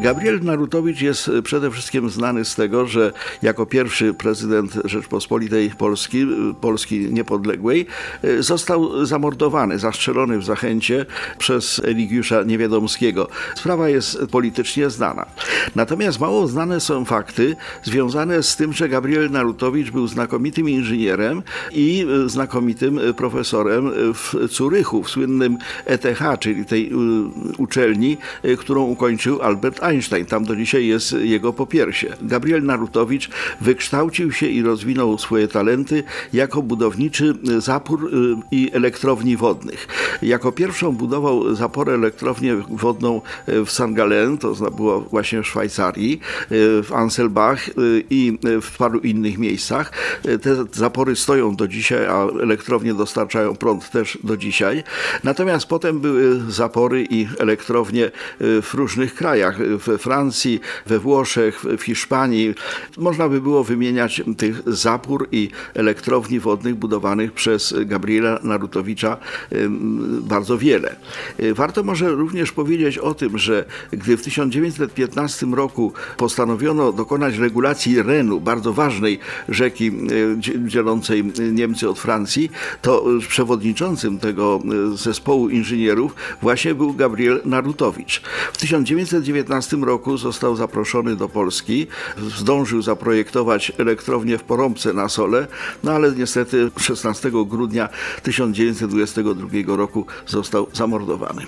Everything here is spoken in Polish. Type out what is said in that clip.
Gabriel Narutowicz jest e, przede wszystkim znany z tego, że jako pierwszy prezydent Rzeczpospolitej Polski, e, Polski niepodległej, e, został zamordowany, zastrzelony w Zachęcie przez Eligiusza Niewiadomskiego. Sprawa jest politycznie znana. Natomiast mało znane są fakty związane z tym, że Gabriel Narutowicz był znakomitym inżynierem i znakomitym profesorem w Curychu, w słynnym ETH, czyli tej uczelni, którą ukończył Albert Einstein. Tam do dzisiaj jest jego popiersie. Gabriel Narutowicz wykształcił się i rozwinął swoje talenty jako budowniczy zapór y, i elektrowni wodnych. Jako pierwszą budował zaporę elektrownię wodną w St. Gallen, to było właśnie w Szwajcarii, y, w Anselbach y, i w paru innych miejscach. Te zapory stoją do dzisiaj, a elektrownie dostarczają prąd też do dzisiaj. Natomiast potem były zapory i elektrownie w różnych krajach we Francji, we Włoszech, w Hiszpanii. Można by było wymieniać tych zapór i elektrowni wodnych budowanych przez Gabriela Narutowicza bardzo wiele. Warto może również powiedzieć o tym, że gdy w 1915 roku postanowiono dokonać regulacji Renu, bardzo ważnej rzeki dzielącej Niemcy od Francji, to przewodniczącym tego zespołu inżynierów właśnie był Gabriel Narutowicz. W 1919 roku został zaproszony do Polski. Zdążył zaprojektować elektrownię w Porąbce na Sole, no ale niestety 16 grudnia 1922 został zamordowany.